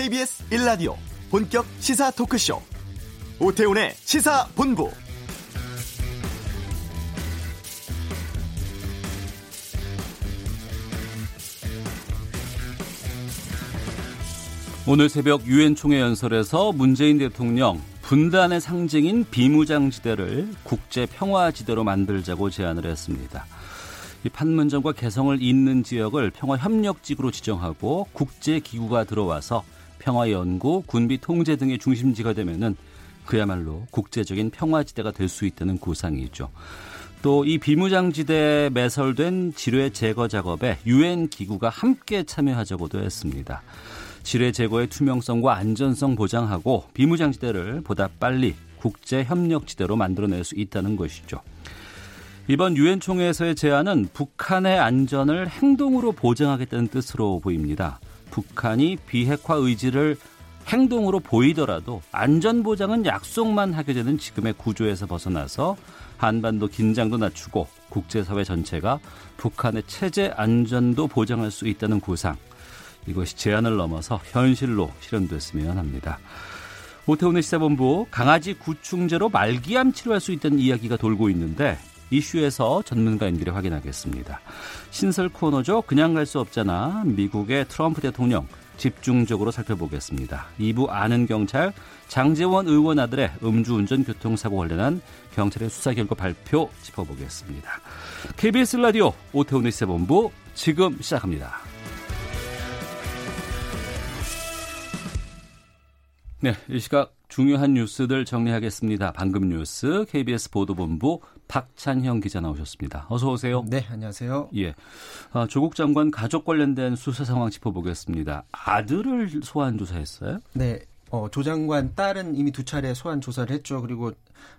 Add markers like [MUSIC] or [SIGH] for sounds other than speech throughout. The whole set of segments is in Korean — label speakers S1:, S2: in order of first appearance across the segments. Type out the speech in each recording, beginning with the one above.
S1: KBS 1라디오 본격 시사 토크쇼 오태훈의 시사본부
S2: 오늘 새벽 유엔 총회 연설에서 문재인 대통령 분단의 상징인 비무장지대를 국제 평화지대로 만들자고 제안을 했습니다. 이 판문점과 개성을 잇는 지역을 평화협력지구로 지정하고 국제기구가 들어와서 평화 연구, 군비 통제 등의 중심지가 되면은 그야말로 국제적인 평화지대가 될 수 있다는 구상이죠. 또 이 비무장지대에 매설된 지뢰 제거 작업에 유엔 기구가 함께 참여하자고도 했습니다. 지뢰 제거의 투명성과 안전성 보장하고 비무장지대를 보다 빨리 국제 협력지대로 만들어낼 수 있다는 것이죠. 이번 유엔 총회에서의 제안은 북한의 안전을 행동으로 보장하겠다는 뜻으로 보입니다. 북한이 비핵화 의지를 행동으로 보이더라도 안전 보장은 약속만 하게 되는 지금의 구조에서 벗어나서 한반도 긴장도 낮추고 국제사회 전체가 북한의 체제 안전도 보장할 수 있다는 구상. 이것이 제안을 넘어서 현실로 실현됐으면 합니다. 오태훈의 시사본부 강아지 구충제로 말기암 치료할 수 있다는 이야기가 돌고 있는데 이슈에서 전문가인들이 확인하겠습니다. 신설 코너죠. 그냥 갈 수 없잖아. 미국의 트럼프 대통령 집중적으로 살펴보겠습니다. 2부 아는 경찰 장재원 의원 아들의 음주운전 교통사고 관련한 경찰의 수사 결과 발표 짚어보겠습니다. KBS 라디오 오태훈의 시사본부 지금 시작합니다. 네, 이 시각 중요한 뉴스들 정리하겠습니다. 방금 뉴스 KBS 보도본부 박찬형 기자 나오셨습니다. 어서 오세요.
S3: 네, 안녕하세요.
S2: 예, 아, 조국 장관 가족 관련된 수사 상황 짚어보겠습니다. 아들을 소환 조사했어요?
S3: 네, 어, 조 장관 딸은 이미 두 차례 소환 조사를 했죠. 그리고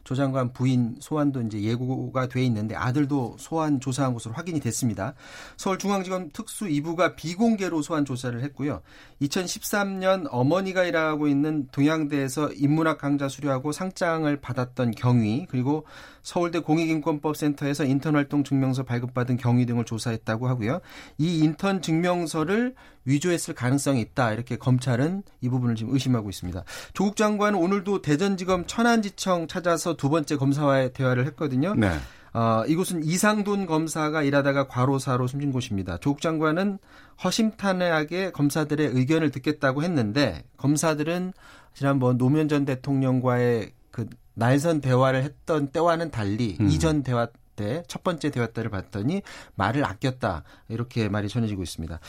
S3: 조 장관 부인 소환도 이제 예고가 돼 있는데 아들도 소환 조사한 것으로 확인이 됐습니다. 서울중앙지검 특수 2부가 비공개로 소환 조사를 했고요. 2013년 어머니가 일하고 있는 동양대에서 인문학 강좌 수료하고 상장을 받았던 경위 그리고 서울대 공익인권법센터에서 인턴 활동 증명서 발급받은 경위 등을 조사했다고 하고요. 이 인턴 증명서를 위조했을 가능성이 있다. 이렇게 검찰은 이 부분을 지금 의심하고 있습니다. 조국 장관은 오늘도 대전지검 천안지청 찾아 서 두 번째 검사와의 대화를 했거든요. 네. 어, 이곳은 이상돈 검사가 일하다가 과로사로 숨진 곳입니다. 조국 장관은 허심탄회하게 검사들의 의견을 듣겠다고 했는데 검사들은 지난번 노무현 전 대통령과의 그 날선 대화를 했던 때와는 달리 음. 이전 대화 때 첫 번째 대화 때를 봤더니 말을 아꼈다 이렇게 말이 전해지고 있습니다.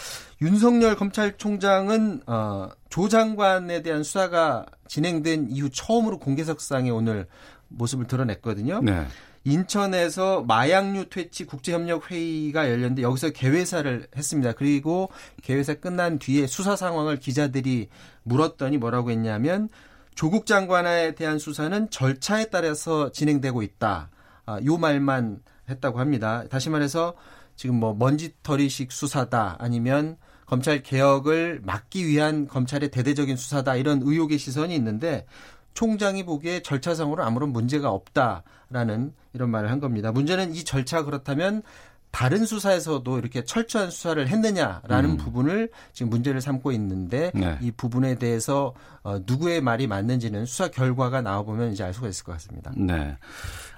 S3: 윤석열 검찰총장은 어, 조 장관에 대한 수사가 진행된 이후 처음으로 공개석상에 오늘 모습을 드러냈거든요. 네. 인천에서 마약류 퇴치 국제협력 회의가 열렸는데 여기서 개회사를 했습니다. 그리고 개회사 끝난 뒤에 수사 상황을 기자들이 물었더니 뭐라고 했냐면 조국 장관에 대한 수사는 절차에 따라서 진행되고 있다. 아, 요 말만 했다고 합니다. 다시 말해서 지금 뭐 먼지털이식 수사다 아니면 검찰 개혁을 막기 위한 검찰의 대대적인 수사다 이런 의혹의 시선이 있는데 총장이 보기에 절차상으로 아무런 문제가 없다라는 이런 말을 한 겁니다. 문제는 이 절차 그렇다면 다른 수사에서도 이렇게 철저한 수사를 했느냐라는 음. 부분을 지금 문제를 삼고 있는데 네. 이 부분에 대해서 어, 누구의 말이 맞는지는 수사 결과가 나와보면 이제 알 수가 있을 것 같습니다.
S2: 네.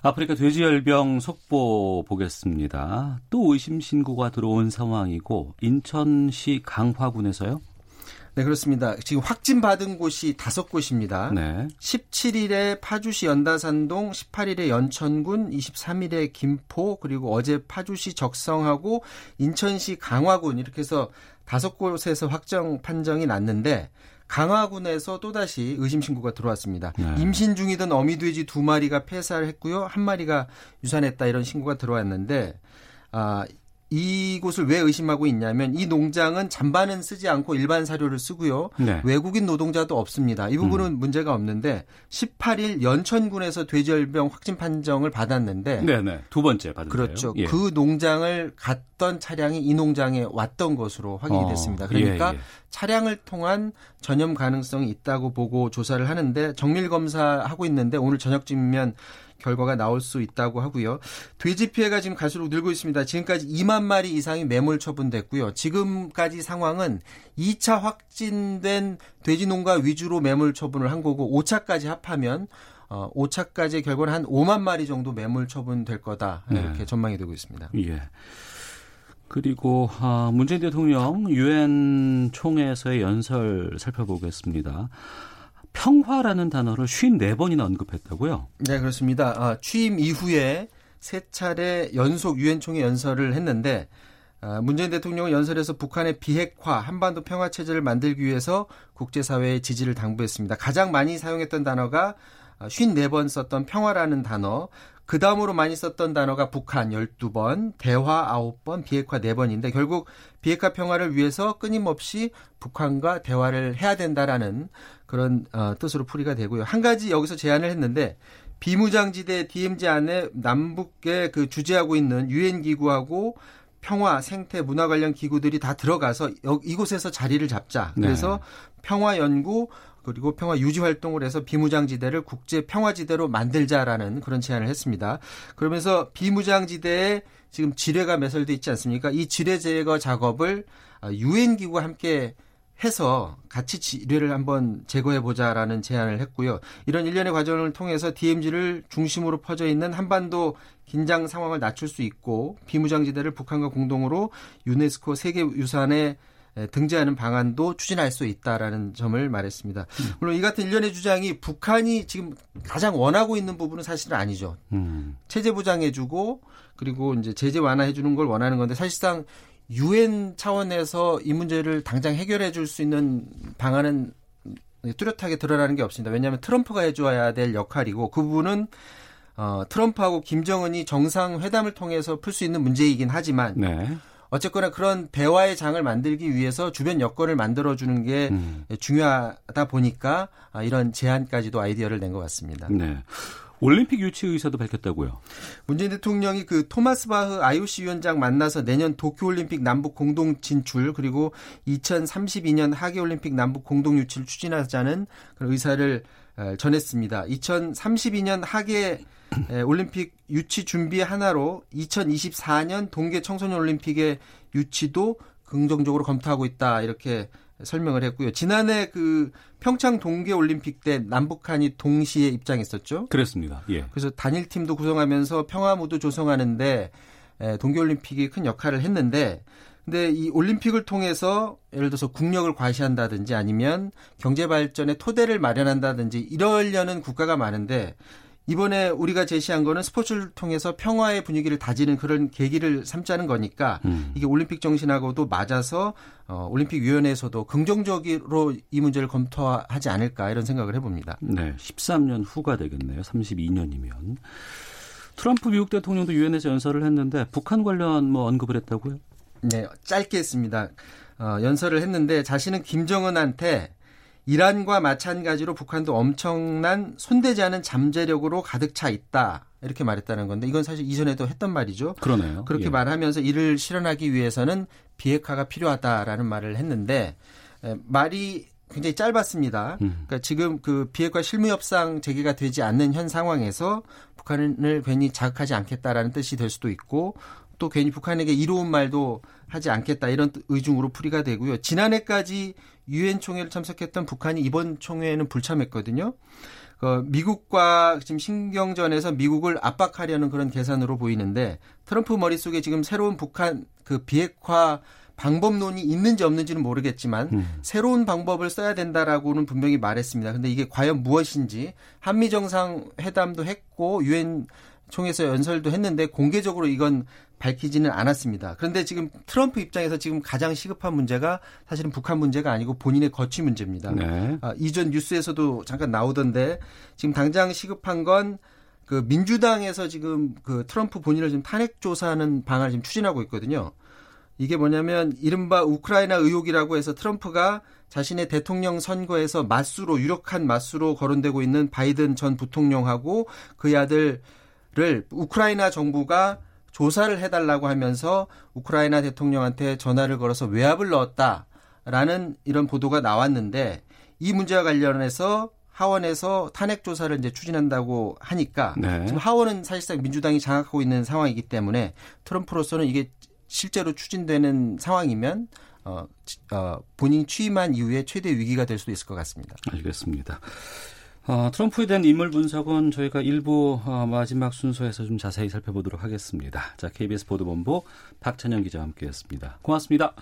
S2: 아프리카 돼지열병 속보 보겠습니다. 또 의심 신고가 들어온 상황이고 인천시 강화군에서요.
S3: 네, 그렇습니다. 지금 확진 받은 곳이 다섯 곳입니다. 네. 17일에 파주시 연다산동, 18일에 연천군, 23일에 김포, 그리고 어제 파주시 적성하고 인천시 강화군 이렇게 해서 다섯 곳에서 확정 판정이 났는데 강화군에서 또다시 의심 신고가 들어왔습니다. 네. 임신 중이던 어미 돼지 두 마리가 폐사를 했고요. 한 마리가 유산했다 이런 신고가 들어왔는데 아 이곳을 왜 의심하고 있냐면 이 농장은 잔반은 쓰지 않고 일반 사료를 쓰고요. 네. 외국인 노동자도 없습니다. 이 부분은 음. 문제가 없는데 18일 연천군에서 돼지열병 확진 판정을 받았는데
S2: 네네. 네. 두 번째 받은
S3: 그렇죠.
S2: 예.
S3: 그 농장을 갔던 차량이 이 농장에 왔던 것으로 확인이 어. 됐습니다. 그러니까 예, 예. 차량을 통한 전염 가능성이 있다고 보고 조사를 하는데 정밀 검사하고 있는데 오늘 저녁쯤이면 결과가 나올 수 있다고 하고요. 돼지 피해가 지금 갈수록 늘고 있습니다. 지금까지 2만 마리 이상이 매몰 처분됐고요. 지금까지 상황은 2차 확진된 돼지 농가 위주로 매몰 처분을 한 거고 5차까지 합하면 어, 5차까지의 결과는 한 5만 마리 정도 매몰 처분될 거다 이렇게 네. 전망이 되고 있습니다.
S2: 예. 그리고 아, 문재인 대통령 유엔 총회에서의 연설 살펴보겠습니다. 평화라는 단어를 54번이나 언급했다고요?
S3: 네, 그렇습니다. 아, 취임 이후에 세 차례 연속 유엔 총회 연설을 했는데 아, 문재인 대통령은 연설에서 북한의 비핵화, 한반도 평화 체제를 만들기 위해서 국제사회의 지지를 당부했습니다. 가장 많이 사용했던 단어가 54번 썼던 평화라는 단어, 그 다음으로 많이 썼던 단어가 북한 12번, 대화 9번, 비핵화 4번인데 결국 비핵화 평화를 위해서 끊임없이 북한과 대화를 해야 된다라는 그런 어, 뜻으로 풀이가 되고요. 한 가지 여기서 제안을 했는데 비무장지대 DMZ 안에 남북에 그 주재하고 있는 유엔 기구하고 평화, 생태, 문화 관련 기구들이 다 들어가서 이곳에서 자리를 잡자. 그래서 네. 평화 연구 그리고 평화 유지 활동을 해서 비무장지대를 국제 평화지대로 만들자라는 그런 제안을 했습니다. 그러면서 비무장지대에 지금 지뢰가 매설돼 있지 않습니까? 이 지뢰 제거 작업을 유엔 기구와 함께 해서 같이 지뢰를 한번 제거해 보자라는 제안을 했고요. 이런 일련의 과정을 통해서 DMZ를 중심으로 퍼져 있는 한반도 긴장 상황을 낮출 수 있고 비무장지대를 북한과 공동으로 유네스코 세계유산에 등재하는 방안도 추진할 수 있다라는 점을 말했습니다. 물론 이 같은 일련의 주장이 북한이 지금 가장 원하고 있는 부분은 사실은 아니죠. 음. 체제 보장해주고 그리고 이제 제재 완화해주는 걸 원하는 건데 사실상 유엔 차원에서 이 문제를 당장 해결해 줄 수 있는 방안은 뚜렷하게 드러나는 게 없습니다. 왜냐하면 트럼프가 해줘야 될 역할이고 그 부분은 어, 트럼프하고 김정은이 정상회담을 통해서 풀 수 있는 문제이긴 하지만 네. 어쨌거나 그런 대화의 장을 만들기 위해서 주변 여건을 만들어주는 게 음. 중요하다 보니까 아, 이런 제안까지도 아이디어를 낸 것 같습니다.
S2: 네. 올림픽 유치 의사도 밝혔다고요.
S3: 문재인 대통령이 그 토마스 바흐 IOC 위원장 만나서 내년 도쿄올림픽 남북 공동 진출 그리고 2032년 하계올림픽 남북 공동 유치를 추진하자는 그런 의사를 전했습니다. 2032년 하계 올림픽 유치 준비 하나로 2024년 동계 청소년 올림픽의 유치도 긍정적으로 검토하고 있다 이렇게 설명을 했고요. 지난해 그 평창 동계 올림픽 때 남북한이 동시에 입장했었죠.
S2: 그렇습니다. 예.
S3: 그래서 단일 팀도 구성하면서 평화 무도 조성하는데 동계 올림픽이 큰 역할을 했는데 근데 이 올림픽을 통해서 예를 들어서 국력을 과시한다든지 아니면 경제 발전의 토대를 마련한다든지 이러려는 국가가 많은데 이번에 우리가 제시한 거는 스포츠를 통해서 평화의 분위기를 다지는 그런 계기를 삼자는 거니까 음. 이게 올림픽 정신하고도 맞아서 어, 올림픽 위원회에서도 긍정적으로 이 문제를 검토하지 않을까 이런 생각을 해봅니다.
S2: 네, 13년 후가 되겠네요. 32년이면 트럼프 미국 대통령도 유엔에서 연설을 했는데 북한 관련 뭐 언급을 했다고요?
S3: 네, 짧게 했습니다. 어, 연설을 했는데 자신은 김정은한테 이란과 마찬가지로 북한도 엄청난 손대지 않은 잠재력으로 가득 차 있다. 이렇게 말했다는 건데 이건 사실 이전에도 했던 말이죠.
S2: 그러네요.
S3: 그렇게 예. 말하면서 이를 실현하기 위해서는 비핵화가 필요하다라는 말을 했는데 에, 말이 굉장히 짧았습니다. 음. 그러니까 지금 그 비핵화 실무 협상 재개가 되지 않는 현 상황에서 북한을 괜히 자극하지 않겠다라는 뜻이 될 수도 있고 또 괜히 북한에게 이로운 말도 하지 않겠다 이런 의중으로 풀이가 되고요. 지난해까지 유엔 총회를 참석했던 북한이 이번 총회에는 불참했거든요. 그 미국과 지금 신경전에서 미국을 압박하려는 그런 계산으로 보이는데 트럼프 머릿속에 지금 새로운 북한 그 비핵화 방법론이 있는지 없는지는 모르겠지만 음. 새로운 방법을 써야 된다라고는 분명히 말했습니다. 근데 이게 과연 무엇인지 한미 정상 회담도 했고 유엔 총회에서 연설도 했는데 공개적으로 이건 밝히지는 않았습니다. 그런데 지금 트럼프 입장에서 지금 가장 시급한 문제가 사실은 북한 문제가 아니고 본인의 거취 문제입니다. 네. 아, 이전 뉴스에서도 잠깐 나오던데 지금 당장 시급한 건 그 민주당에서 지금 그 트럼프 본인을 지금 탄핵 조사하는 방안을 지금 추진하고 있거든요. 이게 뭐냐면 이른바 우크라이나 의혹이라고 해서 트럼프가 자신의 대통령 선거에서 맞수로 유력한 맞수로 거론되고 있는 바이든 전 부통령하고 그의 아들 를 우크라이나 정부가 조사를 해달라고 하면서 우크라이나 대통령한테 전화를 걸어서 외압을 넣었다라는 이런 보도가 나왔는데 이 문제와 관련해서 하원에서 탄핵 조사를 이제 추진한다고 하니까
S2: 네.
S3: 지금 하원은 사실상 민주당이 장악하고 있는 상황이기 때문에 트럼프로서는 이게 실제로 추진되는 상황이면 어, 어, 본인이 취임한 이후에 최대 위기가 될 수도 있을 것 같습니다.
S2: 알겠습니다. 어, 트럼프에 대한 인물 분석은 저희가 일부 어, 마지막 순서에서 좀 자세히 살펴보도록 하겠습니다. 자, KBS 보도본부 박찬영 기자와 함께했습니다. 고맙습니다.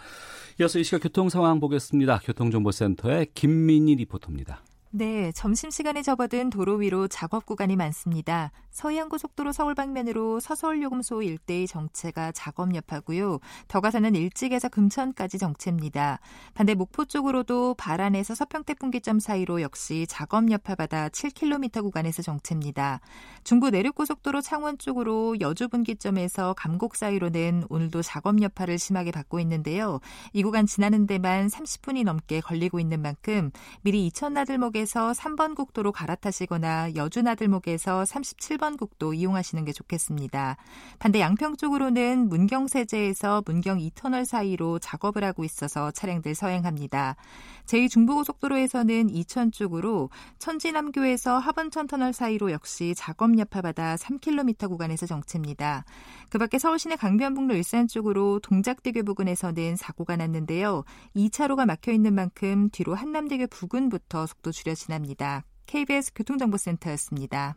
S2: 이어서 이 시각 교통 상황 보겠습니다. 교통정보센터의 김민희 리포터입니다.
S4: 네, 점심시간에 접어든 도로 위로 작업 구간이 많습니다. 서해안고속도로 서울 방면으로 서서울요금소 일대의 정체가 작업 여파고요. 더 가서는 일찍에서 금천까지 정체입니다. 반대 목포 쪽으로도 발안에서 서평택분기점 사이로 역시 작업 여파받아 7km 구간에서 정체입니다. 중부 내륙고속도로 창원 쪽으로 여주 분기점에서 감곡 사이로는 오늘도 작업 여파를 심하게 받고 있는데요. 이 구간 지나는 데만 30분이 넘게 걸리고 있는 만큼 미리 이천 나들목에 서 3번 국도로 갈아타시거나 여주나들목에서 37번 1번 국도 이용하시는 게 좋겠습니다. 반대 양평 쪽으로는 문경세제에서 문경 2터널 사이로 작업을 하고 있어서 차량들 서행합니다. 제2중부고속도로에서는 이천 쪽으로 천지남교에서 하번천 터널 사이로 역시 작업 여파받아 3km 구간에서 정체입니다. 그 밖에 서울시내 강변북로 일산 쪽으로 동작대교 부근에서는 사고가 났는데요. 2차로가 막혀 있는 만큼 뒤로 한남대교 부근부터 속도 줄여 지납니다. KBS 교통정보센터였습니다.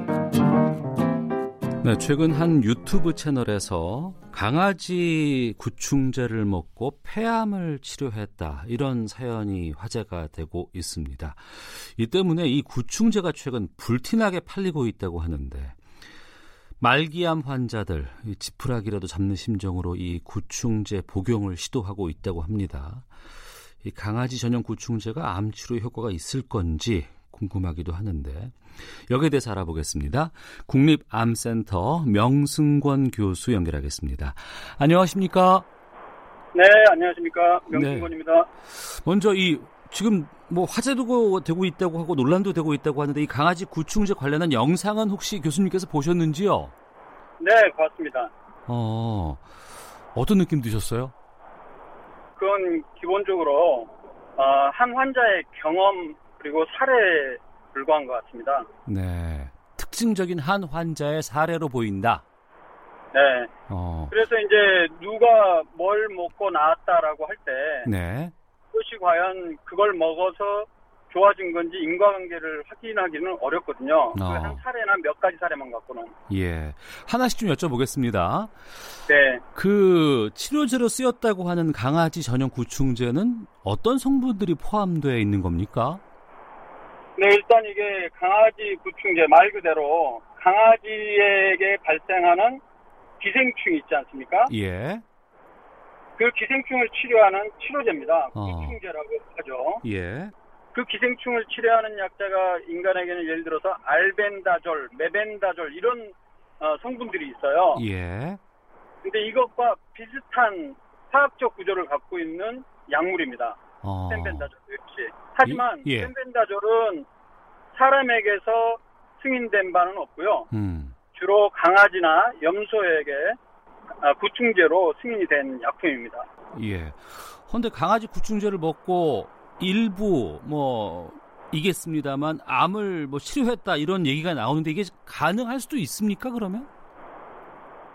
S2: 네, 최근 한 유튜브 채널에서 강아지 구충제를 먹고 폐암을 치료했다. 이런 사연이 화제가 되고 있습니다. 이 때문에 이 구충제가 최근 불티나게 팔리고 있다고 하는데 말기암 환자들 지푸라기라도 잡는 심정으로 이 구충제 복용을 시도하고 있다고 합니다. 이 강아지 전용 구충제가 암 치료 효과가 있을 건지 궁금하기도 하는데 여기에 대해서 알아보겠습니다. 국립암센터 명승권 교수 연결하겠습니다. 안녕하십니까?
S5: 네, 안녕하십니까? 명승권입니다.
S2: 네. 먼저 이 지금 뭐 화제도 되고 있다고 하고 논란도 되고 있다고 하는데 이 강아지 구충제 관련한 영상은 혹시 교수님께서 보셨는지요?
S5: 네, 봤습니다.
S2: 어, 어떤 느낌 드셨어요?
S5: 그건 기본적으로 어, 한 환자의 경험 그리고 사례에 불과한 것 같습니다.
S2: 네, 특징적인 한 환자의 사례로 보인다.
S5: 네.
S2: 어.
S5: 그래서 이제 누가 뭘 먹고 나왔다라고 할 때,
S2: 네.
S5: 그것이 과연 그걸 먹어서 좋아진 건지 인과관계를 확인하기는 어렵거든요.
S2: 어.
S5: 한 사례나 몇 가지 사례만 갖고는.
S2: 예. 하나씩 좀 여쭤보겠습니다.
S5: 네.
S2: 그 치료제로 쓰였다고 하는 강아지 전용 구충제는 어떤 성분들이 포함되어 있는 겁니까?
S5: 네, 일단 이게 강아지 구충제 말 그대로 강아지에게 발생하는 기생충이 있지 않습니까?
S2: 예.
S5: 그 기생충을 치료하는 치료제입니다.
S2: 어.
S5: 구충제라고 하죠.
S2: 예.
S5: 그 기생충을 치료하는 약자가 인간에게는 예를 들어서 알벤다졸, 메벤다졸 이런 어, 성분들이 있어요.
S2: 예.
S5: 근데 이것과 비슷한 화학적 구조를 갖고 있는 약물입니다.
S2: 어.
S5: 펜벤다졸 역시. 하지만
S2: 이- 예.
S5: 펜벤다졸은 사람에게서 승인된 바는 없고요.
S2: 음.
S5: 주로 강아지나 염소에게 아, 구충제로 승인이 된 약품입니다.
S2: 예. 근데 강아지 구충제를 먹고 일부 뭐 이겠습니다만 암을 뭐 치료했다 이런 얘기가 나오는데 이게 가능할 수도 있습니까 그러면?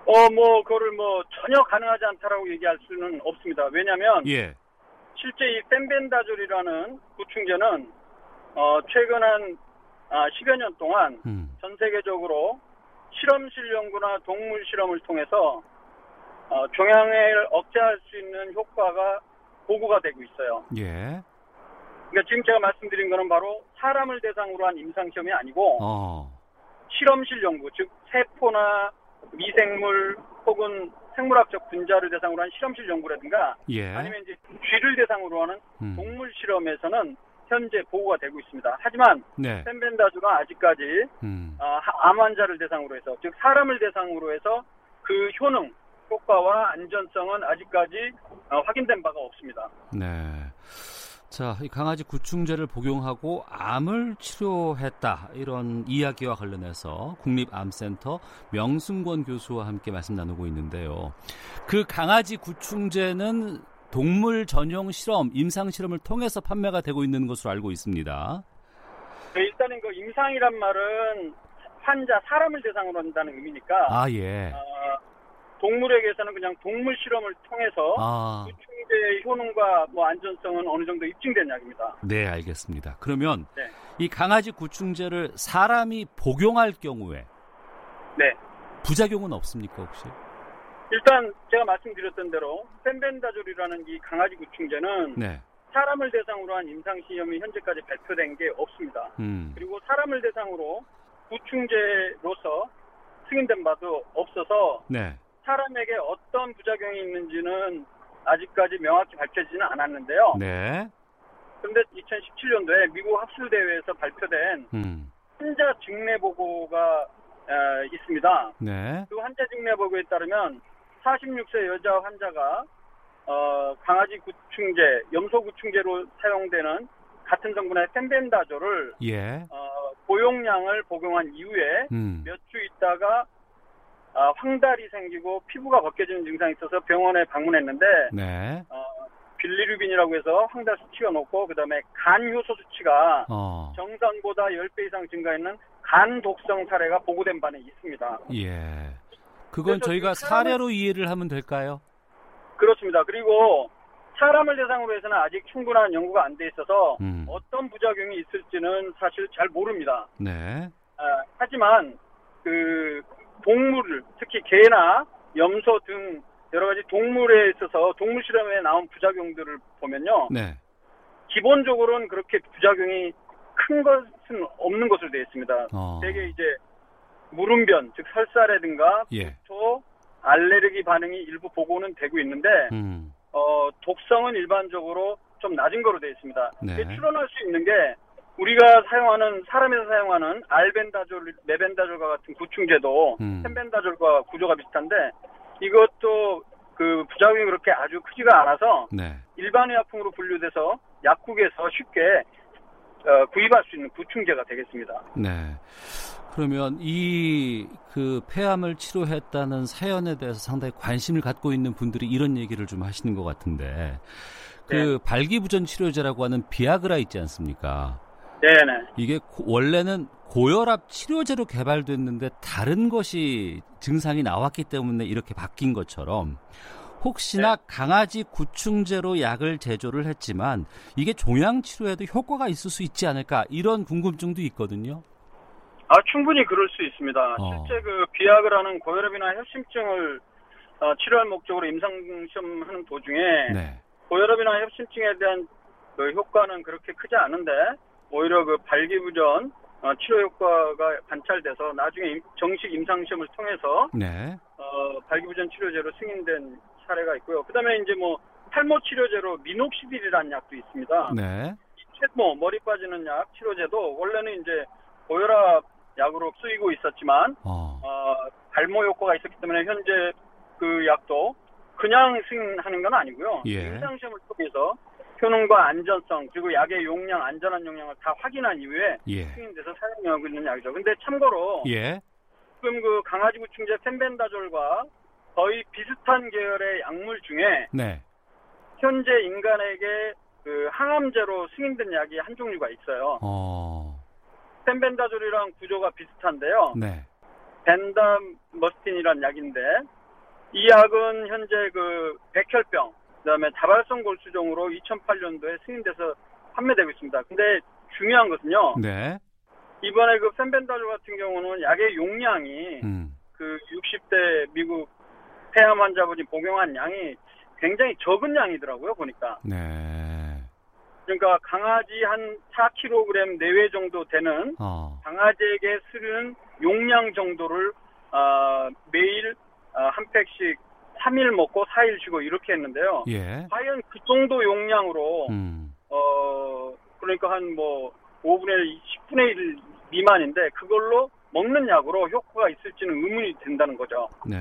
S5: 어, 뭐, 그거를 뭐, 전혀 가능하지 않다라고 얘기할 수는 없습니다. 왜냐면,
S2: 예.
S5: 실제 이 펜벤다졸이라는 구충제는, 어, 최근 한, 아, 10여 년 동안
S2: 음.
S5: 전 세계적으로 실험실 연구나 동물 실험을 통해서, 어, 종양을 억제할 수 있는 효과가 보고가 되고 있어요.
S2: 예.
S5: 그러니까 지금 제가 말씀드린 거는 바로 사람을 대상으로 한 임상 시험이 아니고,
S2: 어.
S5: 실험실 연구, 즉 세포나 미생물 혹은 생물학적 분자를 대상으로 한 실험실 연구라든가
S2: 예.
S5: 아니면 이제 쥐를 대상으로 하는
S2: 음.
S5: 동물 실험에서는 현재 보고가 되고 있습니다. 하지만
S2: 네.
S5: 펜벤다조가 아직까지
S2: 음.
S5: 아, 하- 암 환자를 대상으로 해서 즉 사람을 대상으로 해서 그 효능 효과와 안전성은 아직까지 어, 확인된 바가 없습니다.
S2: 네. 자, 이 강아지 구충제를 복용하고 암을 치료했다. 이런 이야기와 관련해서 국립암센터 명승권 교수와 함께 말씀 나누고 있는데요. 그 강아지 구충제는 동물 전용 실험, 임상 실험을 통해서 판매가 되고 있는 것으로 알고 있습니다.
S5: 네, 일단은 그 임상이란 말은 환자 사람을 대상으로 한다는 의미니까
S2: 아, 예.
S5: 어, 동물에게서는 그냥 동물 실험을 통해서
S2: 아,
S5: 구충제의 효능과 뭐 안전성은 어느 정도 입증된 약입니다.
S2: 네, 알겠습니다. 그러면
S5: 네.
S2: 이 강아지 구충제를 사람이 복용할 경우에
S5: 네.
S2: 부작용은 없습니까, 혹시?
S5: 일단 제가 말씀드렸던 대로 펜벤다졸이라는 이 강아지 구충제는
S2: 네.
S5: 사람을 대상으로 한 임상 시험이 현재까지 발표된 게 없습니다.
S2: 음.
S5: 그리고 사람을 대상으로 구충제로서 승인된 바도 없어서
S2: 네.
S5: 사람에게 어떤 부작용이 있는지는 아직까지 명확히 밝혀지지는 않았는데요.
S2: 네.
S5: 그런데 2017년도에 미국 학술대회에서 발표된
S2: 음.
S5: 환자 증례 보고가 어, 있습니다.
S2: 네.
S5: 그 환자 증례 보고에 따르면 46세 여자 환자가 어, 강아지 구충제, 염소 구충제로 사용되는 같은 성분의 펜벤다졸을
S2: 예.
S5: 어, 고용량을 복용한 이후에
S2: 음.
S5: 몇주 있다가 아, 황달이 생기고 피부가 벗겨지는 증상이 있어서 병원에 방문했는데
S2: 네.
S5: 어, 빌리루빈이라고 해서 황달 수치가 높고 그다음에 간 효소 수치가
S2: 어.
S5: 정상보다 10배 이상 증가했는 간 독성 사례가 보고된 바는 있습니다.
S2: 예. 그건 저희가 사례로 이해를 하면 될까요?
S5: 그렇습니다. 그리고 사람을 대상으로 해서는 아직 충분한 연구가 안 돼 있어서
S2: 음.
S5: 어떤 부작용이 있을지는 사실 잘 모릅니다.
S2: 네.
S5: 아, 하지만 그 동물 특히 개나 염소 등 여러 가지 동물에 있어서 동물 실험에 나온 부작용들을 보면요
S2: 네.
S5: 기본적으로는 그렇게 부작용이 큰 것은 없는 것으로 되어 있습니다.
S2: 어.
S5: 대개 이제 물음변 즉 설사라든가
S2: 예.
S5: 또 알레르기 반응이 일부 보고는 되고 있는데
S2: 음.
S5: 어, 독성은 일반적으로 좀 낮은 거로 되어 있습니다.
S2: 네.
S5: 추론할 수 있는 게 우리가 사용하는 사람에서 사용하는 알벤다졸, 메벤다졸과 같은 구충제도
S2: 음.
S5: 펜벤다졸과 구조가 비슷한데 이것도 그 부작용이 그렇게 아주 크지가 않아서
S2: 네.
S5: 일반 의약품으로 분류돼서 약국에서 쉽게 어, 구입할 수 있는 구충제가 되겠습니다.
S2: 네. 그러면 이 그 폐암을 치료했다는 사연에 대해서 상당히 관심을 갖고 있는 분들이 이런 얘기를 좀 하시는 것 같은데 그
S5: 네.
S2: 발기부전 치료제라고 하는 비아그라 있지 않습니까?
S5: 네네.
S2: 이게 고- 원래는 고혈압 치료제로 개발됐는데 다른 것이 증상이 나왔기 때문에 이렇게 바뀐 것처럼 혹시나 강아지 구충제로 약을 제조를 했지만 이게 종양 치료에도 효과가 있을 수 있지 않을까 이런 궁금증도 있거든요.
S5: 아, 충분히 그럴 수 있습니다.
S2: 어.
S5: 실제 그 비약이라는 고혈압이나 협심증을 어, 치료할 목적으로 임상 시험하는 도중에
S2: 네.
S5: 고혈압이나 협심증에 대한 그 효과는 그렇게 크지 않은데 오히려 그 발기부전 어, 치료 효과가 관찰돼서 나중에 임- 정식 임상 시험을 통해서
S2: 네.
S5: 어, 발기부전 치료제로 승인된 사례가 있고요. 그다음에 이제 뭐 탈모 치료제로 미녹시딜이라는 약도 있습니다.
S2: 네.
S5: 셋모 머리 빠지는 약 치료제도 원래는 이제 고혈압 약으로 쓰이고 있었지만
S2: 어.
S5: 어, 발모 효과가 있었기 때문에 현재 그 약도 그냥 승인하는 건 아니고요.
S2: 예.
S5: 임상 시험을 통해서 효능과 안전성 그리고 약의 용량 안전한 용량을 다 확인한 이후에
S2: 예.
S5: 승인돼서 사용하고 있는 약이죠. 근데 참고로
S2: 예.
S5: 지금 그 강아지 구충제 펜벤다졸과 거의 비슷한 계열의 약물 중에
S2: 네.
S5: 현재 인간에게 그 항암제로 승인된 약이 한 종류가 있어요.
S2: 어.
S5: 펜벤다졸이랑 구조가 비슷한데요.
S2: 네.
S5: 벤다머스틴이라는 약인데 이 약은 현재 그 백혈병 그다음에 다발성 골수종으로 2008년도에 승인돼서 판매되고 있습니다. 근데 중요한 것은요.
S2: 네.
S5: 이번에 그 펜벤다졸 같은 경우는 약의 용량이
S2: 음.
S5: 그 60대 미국 폐암 환자분이 복용한 양이 굉장히 적은 양이더라고요 보니까.
S2: 네.
S5: 그러니까 강아지 한 4kg 내외 정도 되는
S2: 어.
S5: 강아지에게 쓰는 용량 정도를 어, 매일 어, 한 팩씩 3일 먹고 4일 쉬고 이렇게 했는데요.
S2: 예.
S5: 과연 그 정도 용량으로
S2: 음.
S5: 어, 그러니까 한 뭐 5분의 1, 10분의 1 미만인데 그걸로 먹는 약으로 효과가 있을지는 의문이 된다는 거죠.
S2: 네.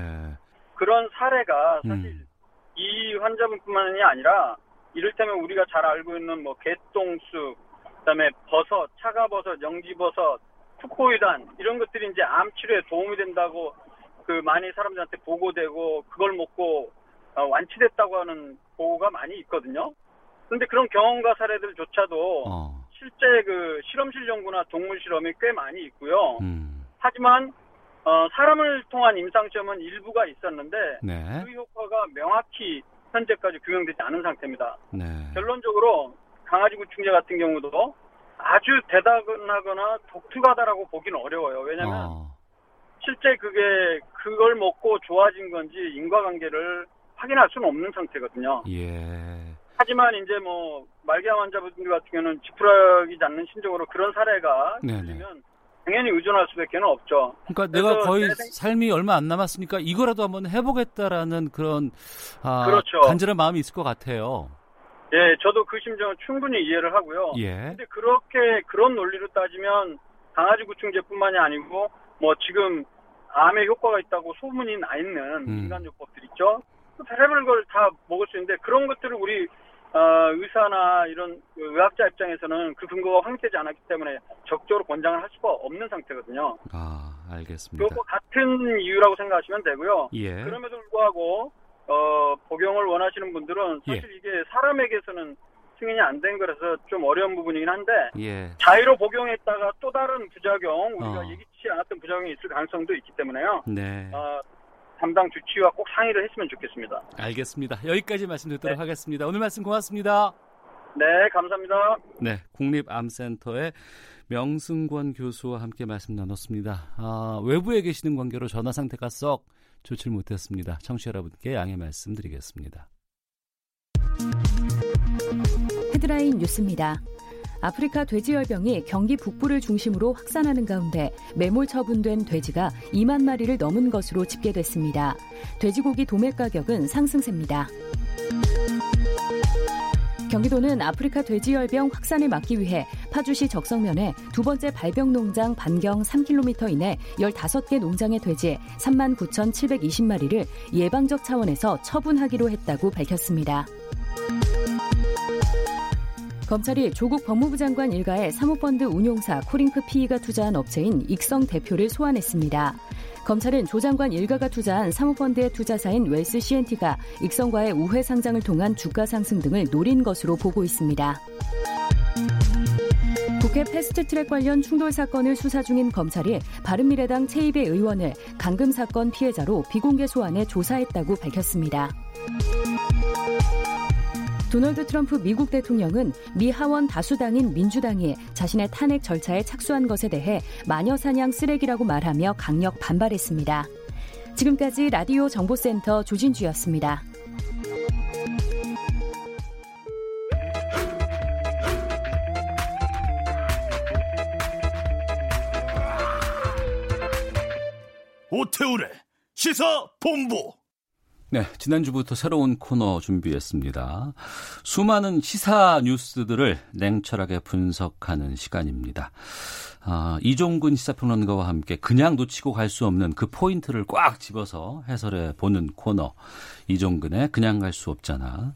S5: 그런 사례가 사실
S2: 음.
S5: 이 환자분뿐만이 아니라 이를테면 우리가 잘 알고 있는 뭐 개똥쑥, 그다음에 버섯, 차가버섯, 영지버섯, 푸코이단 이런 것들이 이제 암 치료에 도움이 된다고 그 많이 사람들한테 보고되고 그걸 먹고 어, 완치됐다고 하는 보고가 많이 있거든요. 그런데 그런 경험과 사례들조차도
S2: 어.
S5: 실제 그 실험실 연구나 동물 실험이 꽤 많이 있고요.
S2: 음.
S5: 하지만 어, 사람을 통한 임상 시험은 일부가 있었는데
S2: 네.
S5: 그 효과가 명확히 현재까지 규명되지 않은 상태입니다.
S2: 네.
S5: 결론적으로 강아지 구충제 같은 경우도 아주 대단하거나 독특하다라고 보기는 어려워요. 왜냐하면
S2: 어.
S5: 실제 그게 그걸 먹고 좋아진 건지 인과관계를 확인할 수는 없는 상태거든요.
S2: 예.
S5: 하지만 이제 뭐 말기암 환자분들 같은 경우는 지푸라기 잡는 심정으로 그런 사례가. 있으면 당연히 의존할 수밖에 는 없죠.
S2: 그러니까 내가 거의 삶이 얼마 안 남았으니까 이거라도 한번 해보겠다라는 그런 아,
S5: 그렇죠.
S2: 간절한 마음이 있을 것 같아요.
S5: 예, 저도 그 심정을 충분히 이해를 하고요.
S2: 예.
S5: 근데 그렇게 그런 논리로 따지면 강아지 구충제뿐만이 아니고 뭐 지금 암에 효과가 있다고 소문이 나 있는
S2: 음.
S5: 인간요법들 있죠. 그 별의별 걸 다 먹을 수 있는데 그런 것들을 우리 어, 의사나 이런 그 의학자 입장에서는 그 근거가 확립되지 않았기 때문에 적극적으로 권장을 할 수가 없는 상태거든요.
S2: 아, 알겠습니다.
S5: 그것과 같은 이유라고 생각하시면 되고요.
S2: 예.
S5: 그럼에도 불구하고 어, 복용을 원하시는 분들은
S2: 예.
S5: 사실 이게 사람에게서는 승인이 안 된 거라서 좀 어려운 부분이긴 한데
S2: 예.
S5: 자의로 복용했다가 또 다른 부작용 우리가
S2: 어.
S5: 예기치 않았던 부작용이 있을 가능성도 있기 때문에요.
S2: 네.
S5: 어, 담당 주치의와 꼭 상의를 했으면 좋겠습니다.
S2: 알겠습니다. 여기까지 말씀 듣도록 하겠습니다. 오늘 말씀 고맙습니다.
S5: 네, 감사합니다.
S2: 네, 국립암센터의 명승권 교수와 함께 말씀 나눴습니다. 아, 외부에 계시는 관계로 전화 상태가 썩 좋질 못했습니다. 청취자 여러분께 양해 말씀드리겠습니다.
S6: 헤드라인 뉴스입니다. 아프리카 돼지열병이 경기 북부를 중심으로 확산하는 가운데 매몰 처분된 돼지가 2만 마리를 넘은 것으로 집계됐습니다. 돼지고기 도매 가격은 상승세입니다. 경기도는 아프리카 돼지열병 확산을 막기 위해 파주시 적성면에 두 번째 발병 농장 반경 3km 이내 15개 농장의 돼지 3만 9,720마리를 예방적 차원에서 처분하기로 했다고 밝혔습니다. 검찰이 조국 법무부 장관 일가의 사모펀드 운용사 코링크 PE가 투자한 업체인 익성 대표를 소환했습니다. 검찰은 조 장관 일가가 투자한 사모펀드의 투자사인 웰스 CNT가 익성과의 우회 상장을 통한 주가 상승 등을 노린 것으로 보고 있습니다. 국회 패스트트랙 관련 충돌 사건을 수사 중인 검찰이 바른미래당 채이배 의원을 감금 사건 피해자로 비공개 소환해 조사했다고 밝혔습니다. 도널드 트럼프 미국 대통령은 미 하원 다수당인 민주당이 자신의 탄핵 절차에 착수한 것에 대해 마녀 사냥 쓰레기라고 말하며 강력 반발했습니다. 지금까지 라디오 정보센터 조진주였습니다.
S1: 오태우래 시사 본부.
S2: 네, 지난주부터 새로운 코너 준비했습니다. 수많은 시사 뉴스들을 냉철하게 분석하는 시간입니다. 아, 이종근 시사평론가와 함께 그냥 놓치고 갈 수 없는 그 포인트를 꽉 집어서 해설해 보는 코너. 이종근의 그냥 갈 수 없잖아.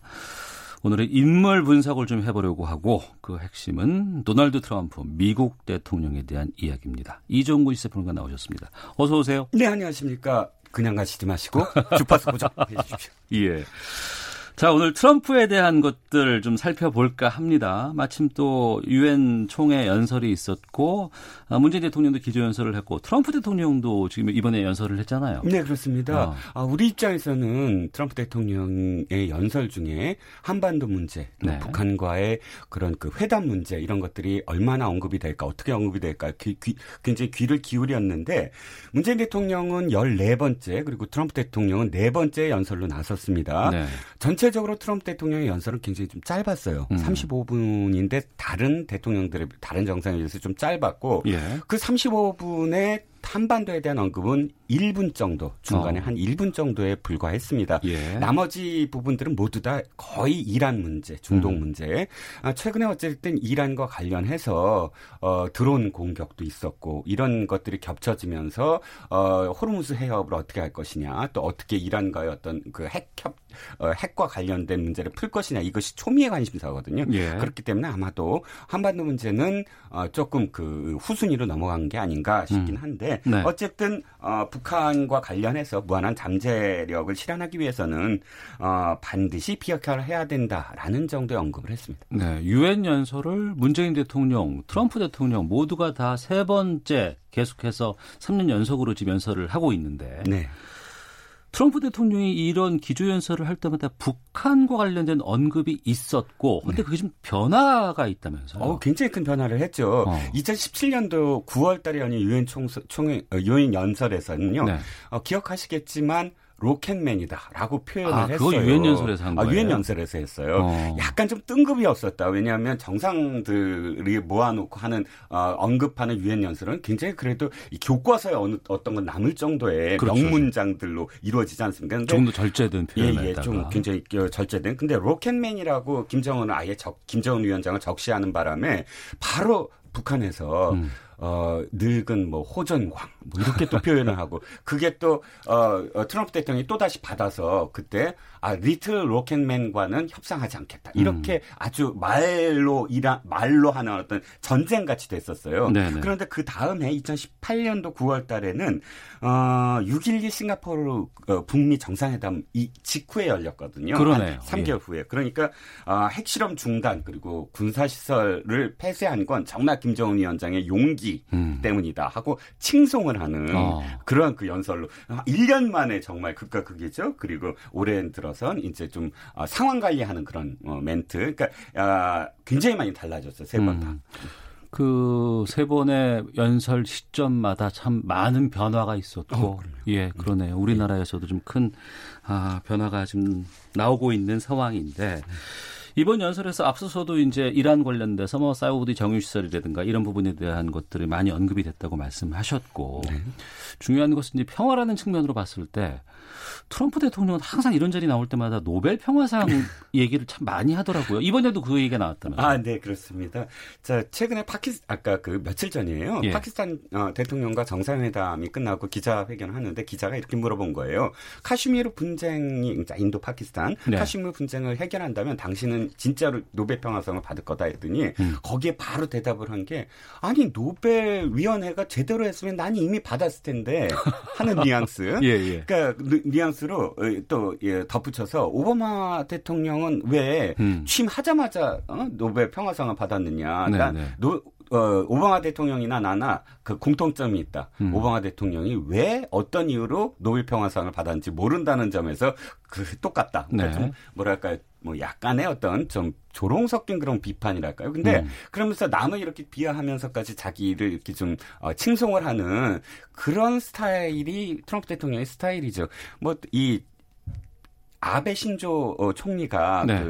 S2: 오늘은 인물 분석을 좀 해보려고 하고 그 핵심은 도널드 트럼프 미국 대통령에 대한 이야기입니다. 이종근 시사평론가 나오셨습니다. 어서 오세요.
S7: 네, 안녕하십니까. 그냥 가시지 마시고 주파수 고정해 주십시오. [LAUGHS]
S2: 예. 자, 오늘 트럼프에 대한 것들 좀 살펴볼까 합니다. 마침 또 유엔 총회 연설이 있었고 아, 문재인 대통령도 기조 연설을 했고 트럼프 대통령도 지금 이번에 연설을 했잖아요.
S7: 네, 그렇습니다.
S2: 어.
S7: 아, 우리 입장에서는 트럼프 대통령의 연설 중에 한반도 문제, 또
S2: 네.
S7: 북한과의 그런 그 회담 문제 이런 것들이 얼마나 언급이 될까, 어떻게 언급이 될까 귀, 귀, 굉장히 귀를 기울였는데 문재인 대통령은 14번째 그리고 트럼프 대통령은 네 번째 연설로 나섰습니다.
S2: 네.
S7: 전체 적으로 트럼프 대통령의 연설은 굉장히 좀 짧았어요.
S2: 음.
S7: 35분인데 다른 대통령들의 다른 정상에 비해서 좀 짧았고
S2: 예.
S7: 그 35분의 한반도에 대한 언급은 1분 정도 중간에 어. 한 1분 정도에 불과했습니다. 예. 나머지 부분들은 모두 다 거의 이란 문제, 중동 음. 문제. 아, 최근에 어쨌든 이란과 관련해서 어, 드론 공격도 있었고 이런 것들이 겹쳐지면서 어, 호르무즈 해협을 어떻게 할 것이냐, 또 어떻게 이란과의 어떤 그 핵협 어, 핵과 관련된 문제를 풀 것이냐 이것이 초미의 관심사거든요. 예. 그렇기 때문에 아마도 한반도 문제는 어, 조금 그 후순위로 넘어간 게 아닌가 싶긴 음. 한데 음. 네. 어쨌든 어, 북한과 관련해서 무한한 잠재력을 실현하기 위해서는 어, 반드시 비핵화를 해야 된다라는 정도의 언급을 했습니다.
S2: 네, 유엔 연설을 문재인 대통령, 트럼프 대통령 모두가 다 세 번째 계속해서 3년 연속으로 지금 연설을 하고 있는데. 네. 트럼프 대통령이 이런 기조연설을 할 때마다 북한과 관련된 언급이 있었고, 근데 네. 그게 좀 변화가 있다면서요?
S7: 어, 굉장히 큰 변화를 했죠. 어. 2017년도 9월 달에 열린 유엔 총, 총, 어, 유엔 연설에서는요, 네. 어, 기억하시겠지만, 로켓맨이다라고 표현을 아,
S2: 그거 했어요. 유엔 연설에서 한 거예요.
S7: 아, 유엔 연설에서 했어요. 어. 약간 좀 뜬금이 없었다. 왜냐하면 정상들이 모아놓고 하는 어, 언급하는 유엔 연설은 굉장히 그래도 이 교과서에 어느 어떤 건 남을 정도의 그렇죠. 명문장들로 이루어지지 않습니까?
S2: 근데 조금 더 절제된 표현을
S7: 예, 예, 좀 굉장히 절제된. 근데 로켓맨이라고 김정은은 아예 적, 김정은 위원장을 적시하는 바람에 바로 북한에서 음. 어, 늙은 뭐 호전광 뭐 이렇게 또 표현을 하고 그게 또 어, 어, 트럼프 대통령이 또 다시 받아서 그때 아 리틀 로켓맨과는 협상하지 않겠다 이렇게 음. 아주 말로 이라 말로 하는 어떤 전쟁 같이 됐었어요. 네네. 그런데 그 다음에 2018년도 9월달에는 어6.12 싱가포르 어, 북미 정상회담 이 직후에 열렸거든요.
S2: 그러네요.
S7: 3개월 예. 후에 그러니까 어, 핵실험 중단 그리고 군사 시설을 폐쇄한 건 정말 김정은 위원장의 용기 음. 때문이다 하고 칭송을 하는 어. 그러한 그 연설로 1년 만에 정말 극과 극이죠. 그리고 올해 들어 들어선 이제 좀 어, 상황 관리하는 그런 어, 멘트. 그러니까 어, 굉장히 많이 달라졌어요. 세 번 다. 음.
S2: 그세 번의 연설 시점마다 참 많은 변화가 있었고, 어, 예, 그러네요. 우리나라에서도 좀 큰 아, 변화가 지금 나오고 있는 상황인데, 이번 연설에서 앞서서도 이제 이란 관련돼서 뭐 사우디 정유시설이라든가 이런 부분에 대한 것들이 많이 언급이 됐다고 말씀하셨고, 네. 중요한 것은 이제 평화라는 측면으로 봤을 때 트럼프 대통령은 항상 이런 자리 나올 때마다 노벨 평화상 [LAUGHS] 얘기를 참 많이 하더라고요. 이번에도 그 얘기가 나왔다면요.
S7: 아, 네, 그렇습니다. 자, 최근에 파키스 아까 그 며칠 전이에요. 예. 파키스탄 어, 대통령과 정상회담이 끝나고 기자회견을 하는데 기자가 이렇게 물어본 거예요. 카슈미르 분쟁이 인도 파키스탄 네. 카슈미르 분쟁을 해결한다면 당신은 진짜로 노벨 평화상을 받을 거다 했더니 음. 거기에 바로 대답을 한 게 아니 노벨 위원회가 제대로 했으면 난 이미 받았을 텐데 [LAUGHS] 하는 뉘앙스. 예, 예. 그러니까 뉘앙스로 어, 또 예, 덧붙여서 오바마 대통령은 왜 음. 취임하자마자 어? 노벨 평화상을 받았느냐. 네, 그러니까 네. 노, 어, 오바마 대통령이나 나나 그 공통점이 있다. 음. 오바마 대통령이 왜 어떤 이유로 노벨 평화상을 받았는지 모른다는 점에서 그 똑같다. 그러니까 네. 좀 뭐랄까 뭐 약간의 어떤 좀 조롱 섞인 그런 비판이랄까요. 근데 음. 그러면서 남을 이렇게 비하하면서까지 자기를 이렇게 좀 어, 칭송을 하는 그런 스타일이 트럼프 대통령의 스타일이죠. 뭐이 아베 신조 어, 총리가 네.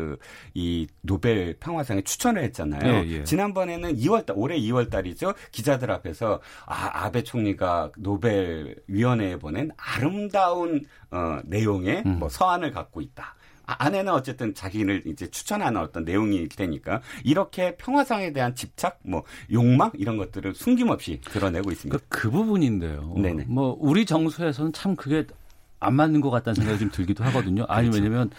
S7: 그이 노벨 평화상에 추천을 했잖아요. 네, 예. 지난번에는 2월달 올해 2월달이죠. 기자들 앞에서 아 아베 총리가 노벨 위원회에 보낸 아름다운 어 내용의 음. 뭐 서한을 갖고 있다. 아, 안에는 어쨌든 자기를 이제 추천하는 어떤 내용이 되니까 이렇게 평화상에 대한 집착, 뭐 욕망 이런 것들을 숨김없이 드러내고 있습니다.
S2: 그, 그 부분인데요. 네네. 뭐 우리 정수에서는 참 그게 안 맞는 것 같다는 생각이 좀 들기도 하거든요. 아니 그렇죠. 왜냐면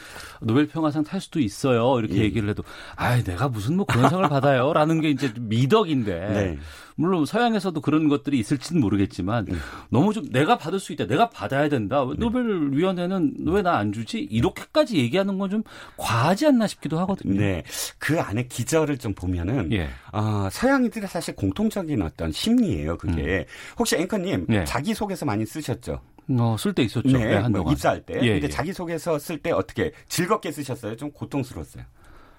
S2: 노벨 평화상 탈 수도 있어요. 이렇게 예. 얘기를 해도 아, 내가 무슨 뭐 그런 상을 받아요라는 게 이제 미덕인데. 네. 물론 서양에서도 그런 것들이 있을지는 모르겠지만 음. 너무 좀 내가 받을 수 있다. 내가 받아야 된다. 네. 노벨 위원회는 왜 나 안 주지? 이렇게까지 얘기하는 건 좀 과하지 않나 싶기도 하거든요.
S7: 네. 그 안에 기저를 좀 보면은 예. 어, 서양인들의 사실 공통적인 어떤 심리예요. 그게. 음. 혹시 앵커님 네. 자기 소개서 많이 쓰셨죠?
S2: 어, 쓸 때 있었죠.
S7: 네, 네 한동안. 뭐 입사할 때. 예, 근데 예. 자기소개서 쓸 때 어떻게 즐겁게 쓰셨어요? 좀 고통스러웠어요.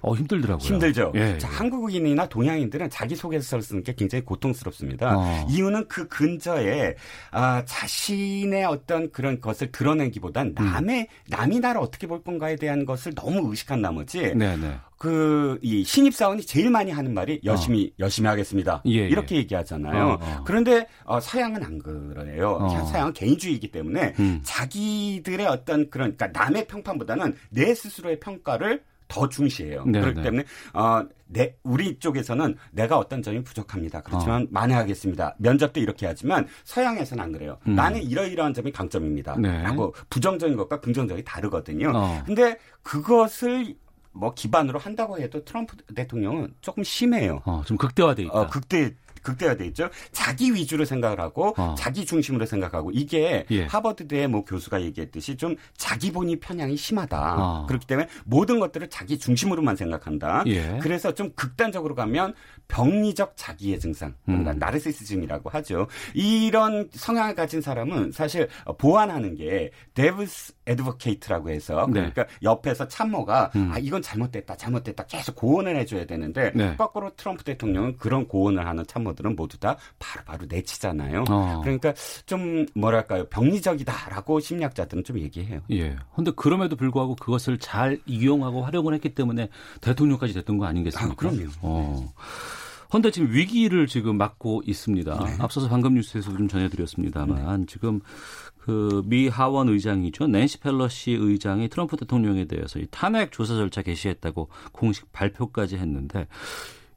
S2: 어, 힘들더라고요.
S7: 힘들죠.
S2: 예,
S7: 자,
S2: 예.
S7: 한국인이나 동양인들은 자기소개서를 쓰는 게 굉장히 고통스럽습니다.
S2: 어.
S7: 이유는 그 근저에 아, 자신의 어떤 그런 것을 드러내기보단
S2: 음.
S7: 남의 남이 나를 어떻게 볼 건가에 대한 것을 너무 의식한 나머지
S2: 네, 네.
S7: 그이 신입 사원이 제일 많이 하는 말이 열심히 열심히 하겠습니다.
S2: 어. 예, 예.
S7: 이렇게 얘기하잖아요.
S2: 어, 어.
S7: 그런데 어, 서양은 안 그래요.
S2: 어.
S7: 서양은 개인주의이기 때문에
S2: 음.
S7: 자기들의 어떤 그런 그러니까 남의 평판보다는 내 스스로의 평가를 더 중시해요.
S2: 네,
S7: 그렇기
S2: 네.
S7: 때문에 어, 내 우리 쪽에서는 내가 어떤 점이 부족합니다. 그렇지만 만회하겠습니다. 면접도 이렇게 하지만 서양에서는 안 그래요.
S2: 음.
S7: 나는 이러이러한 점이 강점입니다.
S2: 네.
S7: 하고 부정적인 것과 긍정적이 다르거든요.
S2: 어.
S7: 근데 그것을 뭐 기반으로 한다고 해도 트럼프 대통령은 조금 심해요.
S2: 어, 좀 극대화돼 있다.
S7: 어, 극대 극대화돼 있죠. 자기 위주로 생각을 하고
S2: 어.
S7: 자기 중심으로 생각하고 이게
S2: 예.
S7: 하버드대 뭐 교수가 얘기했듯이 좀 자기 본위 편향이 심하다.
S2: 어.
S7: 그렇기 때문에 모든 것들을 자기 중심으로만 생각한다.
S2: 예.
S7: 그래서 좀 극단적으로 가면 병리적 자기의 증상,
S2: 음.
S7: 나르시시즘이라고 하죠. 이런 성향을 가진 사람은 사실 보완하는 게 데브스 에드버케이트라고 해서
S2: 네.
S7: 그러니까 옆에서 참모가
S2: 음.
S7: 아 이건 잘못됐다, 잘못됐다 계속 고언을 해줘야 되는데
S2: 네.
S7: 거꾸로 트럼프 대통령은 그런 고언을 하는 참모들은 모두 다 바로바로 내치잖아요.
S2: 어.
S7: 그러니까 좀 뭐랄까요 병리적이다라고 심리학자들은 좀 얘기해요.
S2: 예. 근데 그럼에도 불구하고 그것을 잘 이용하고 활용을 했기 때문에 대통령까지 됐던 거 아니겠습니까?
S7: 아, 그럼요.
S2: 어. 근데 지금 위기를 지금 맞고 있습니다.
S7: 네.
S2: 앞서서 방금 뉴스에서 좀 전해드렸습니다만 지금 그 미 하원 의장이죠. 낸시 펠러시 의장이 트럼프 대통령에 대해서 이 탄핵 조사 절차 개시했다고 공식 발표까지 했는데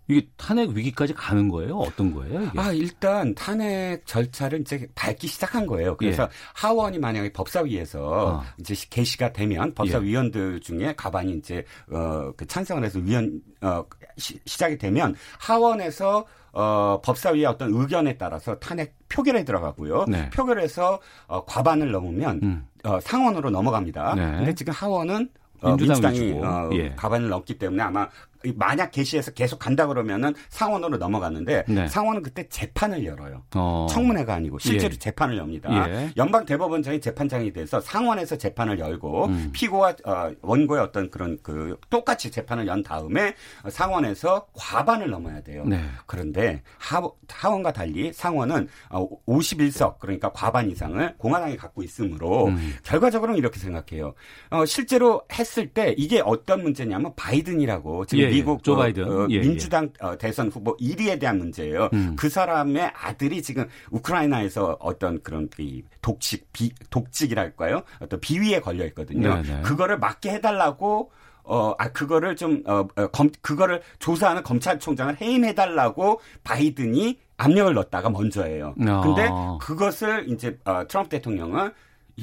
S2: 이게 탄핵 위기까지 가는 거예요? 어떤 거예요? 이게?
S7: 아, 일단 탄핵 절차를 이제 밟기 시작한 거예요. 그래서
S2: 예.
S7: 하원이 만약에 법사위에서
S2: 어.
S7: 이제 개시가 되면 법사위원들 중에 가반이 이제 어 그 찬성을 해서 위원 어 시, 시작이 되면 하원에서 어 법사위의 어떤 의견에 따라서 탄핵 표결에 들어가고요.
S2: 네.
S7: 표결에서 어 과반을 넘으면
S2: 음.
S7: 어 상원으로 넘어갑니다.
S2: 네.
S7: 근데 지금 하원은 어,
S2: 민주당
S7: 민주당이
S2: 위주고.
S7: 어,
S2: 예.
S7: 과반을 넘기 때문에 아마 만약 개시해서 계속 간다 그러면은 상원으로 넘어가는데
S2: 네.
S7: 상원은 그때 재판을 열어요.
S2: 어.
S7: 청문회가 아니고 실제로
S2: 예.
S7: 재판을 엽니다.
S2: 예.
S7: 연방 대법원장이 재판장이 돼서 상원에서 재판을 열고
S2: 음.
S7: 피고와 어, 원고의 어떤 그런 그 똑같이 재판을 연 다음에 상원에서 과반을 넘어야 돼요.
S2: 네.
S7: 그런데 하, 하원과 달리 상원은 어, 51석 그러니까 과반 이상을 공화당이 갖고 있으므로
S2: 음.
S7: 결과적으로는 이렇게 생각해요. 어, 실제로 했을 때 이게 어떤 문제냐면 바이든이라고 지금
S2: 예, 예.
S7: 미국
S2: 조
S7: 어,
S2: 바이든.
S7: 어,
S2: 예, 예.
S7: 민주당 어, 대선 후보 1위에 대한 문제예요.
S2: 음.
S7: 그 사람의 아들이 지금 우크라이나에서 어떤 그런 이 독식 비 독직이랄까요? 어떤 비위에 걸려 있거든요.
S2: 네, 네.
S7: 그거를 막게 해달라고. 어, 아, 그거를 좀, 어, 어, 검, 그거를 조사하는 검찰총장을 해임해달라고 바이든이 압력을 넣었다가 먼저예요.
S2: 아.
S7: 근데 그것을 이제, 어, 트럼프 대통령은,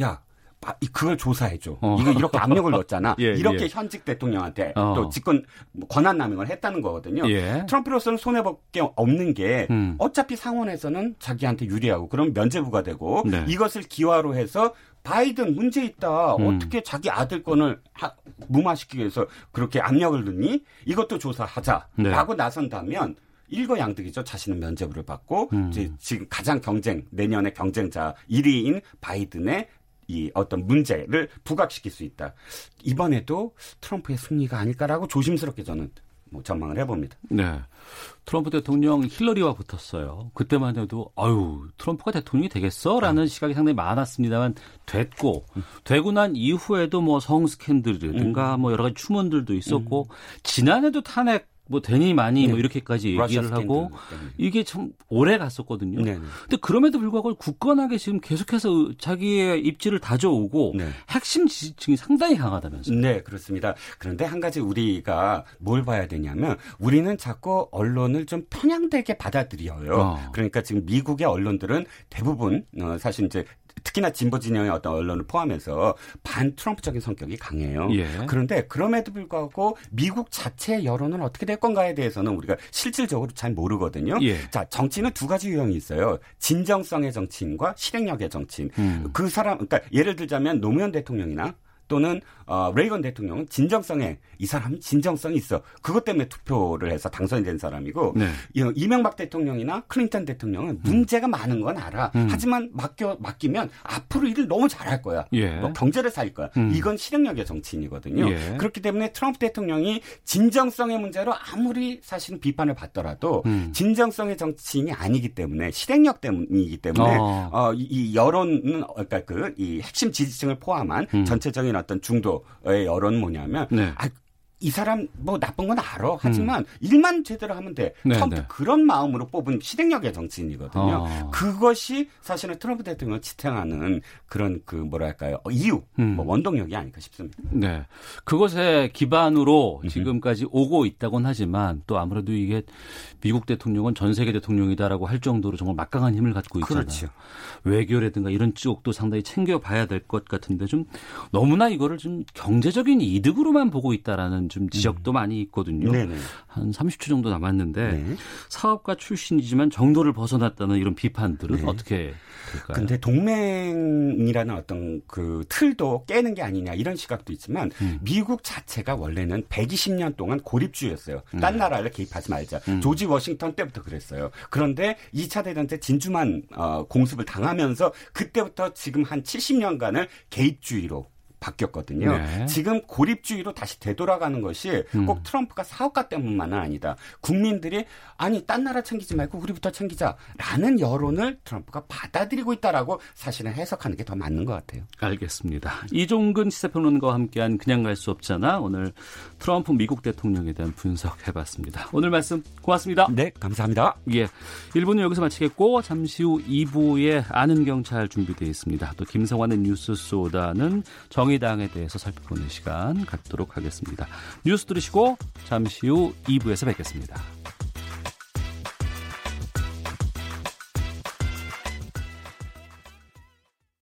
S7: 야, 그걸 조사해줘.
S2: 어.
S7: 이거 이렇게 압력을 넣었잖아. [LAUGHS]
S2: 예,
S7: 이렇게
S2: 예.
S7: 현직 대통령한테
S2: 어.
S7: 또 직권 권한 남용을 했다는 거거든요.
S2: 예.
S7: 트럼프로서는 손해 볼 게 없는 게
S2: 음.
S7: 어차피 상원에서는 자기한테 유리하고 그럼 면제부가 되고
S2: 네.
S7: 이것을 기화로 해서 바이든 문제 있다.
S2: 음.
S7: 어떻게 자기 아들 건을 하- 무마시키기 위해서 그렇게 압력을 넣니? 이것도 조사하자라고
S2: 네.
S7: 나선다면 일거양득이죠. 자신은 면제부를 받고
S2: 음.
S7: 이제 지금 가장 경쟁 내년의 경쟁자 1위인 바이든의 이 어떤 문제를 부각시킬 수 있다. 이번에도 트럼프의 승리가 아닐까라고 조심스럽게 저는 뭐 전망을 해봅니다.
S2: 네. 트럼프 대통령 힐러리와 붙었어요. 그때만 해도 아유 트럼프가 대통령이 되겠어라는 시각이 상당히 많았습니다만 됐고 되고 난 이후에도 뭐 성 스캔들이라든가 뭐 여러 가지 추문들도 있었고 지난해도 탄핵 뭐 되니 많이 뭐
S7: 네.
S2: 이렇게까지
S7: 러시아
S2: 얘기를 하고
S7: 때문에.
S2: 이게 참 오래 갔었거든요.
S7: 네네.
S2: 근데 그럼에도 불구하고 굳건하게 지금 계속해서 자기의 입지를 다져오고
S7: 네.
S2: 핵심 지지층이 상당히 강하다면서요.
S7: 네, 그렇습니다. 그런데 한 가지 우리가 뭘 봐야 되냐면 우리는 자꾸 언론을 좀 편향되게 받아들여요.
S2: 어.
S7: 그러니까 지금 미국의 언론들은 대부분 어, 사실 이제 특히나 진보 진영의 어떤 언론을 포함해서 반 트럼프적인 성격이 강해요.
S2: 예.
S7: 그런데 그럼에도 불구하고 미국 자체의 여론은 어떻게 될 건가에 대해서는 우리가 실질적으로 잘 모르거든요.
S2: 예.
S7: 자, 정치는 두 가지 유형이 있어요. 진정성의 정치인과 실행력의 정치인.
S2: 음.
S7: 그 사람, 그러니까 예를 들자면 노무현 대통령이나 또는 어, 레이건 대통령은 진정성에 이 사람이 진정성이 있어. 그것 때문에 투표를 해서 당선이 된 사람이고 네. 이명박 대통령이나 클린턴 대통령은 문제가 많은 건 알아. 음. 하지만 맡겨 맡기면 앞으로 일을 너무 잘할 거야. 예. 뭐 경제를 살릴 거야. 음. 이건 실행력의 정치인이거든요. 예. 그렇기 때문에 트럼프 대통령이 진정성의 문제로 아무리 사실은 비판을 받더라도 음. 진정성의 정치인이 아니기 때문에 실행력 때문이기 때문에 어. 어, 이 여론은 그러니까 그 이 핵심 지지층을 포함한 음. 전체적인 어떤 중도의 여론은 뭐냐면 네. 아, 이 사람 뭐 나쁜 건 알아. 하지만 음. 일만 제대로 하면 돼. 네, 처음부터 네. 그런 마음으로 뽑은 실행력의 정치인이거든요. 어. 그것이 사실은 트럼프 대통령을 지탱하는 그런 그 뭐랄까요 이유, 음. 뭐 원동력이 아닐까 싶습니다.
S2: 네, 그것에 기반으로 지금까지 오고 있다곤 하지만 또 아무래도 이게 미국 대통령은 전 세계 대통령이다라고 할 정도로 정말 막강한 힘을 갖고 있잖아요. 그렇죠. 외교라든가 이런 쪽도 상당히 챙겨봐야 될 것 같은데 좀 너무나 이거를 좀 경제적인 이득으로만 보고 있다라는 좀 지적도 음. 많이 있거든요. 네네. 한 30초 정도 남았는데 네. 사업가 출신이지만 정도를 벗어났다는 이런 비판들은 네. 어떻게 될까요?
S7: 근데 동맹이라는 어떤 그 틀도 깨는 게 아니냐 이런 시각도 있지만 음. 미국 자체가 원래는 120년 동안 고립주의였어요. 음. 딴 나라를 개입하지 말자. 음. 조지 워싱턴 때부터 그랬어요. 그런데 2차 대전 때 진주만 어, 공습을 당하면서 그때부터 지금 한 70년간을 개입주의로 바뀌었거든요. 네. 지금 고립주의로 다시 되돌아가는 것이 음. 꼭 트럼프가 사업가 때문만은 아니다. 국민들이 아니 딴 나라 챙기지 말고 우리부터 챙기자라는 여론을 트럼프가 받아들이고 있다라고 사실은 해석하는 게 더 맞는 것 같아요.
S2: 알겠습니다. 이종근 시사평론가와 함께한 그냥 갈 수 없잖아 오늘 트럼프 미국 대통령에 대한 분석해봤습니다. 오늘 말씀 고맙습니다.
S7: 네, 감사합니다.
S2: 예, 1부는 여기서 마치겠고 잠시 후 2부에 아는 경찰 준비되어 있습니다. 또 김성환의 뉴스 소다는 정 정의당에 대해서 살펴보는 시간 갖도록 하겠습니다. 뉴스 들으시고 잠시 후 2부에서 뵙겠습니다.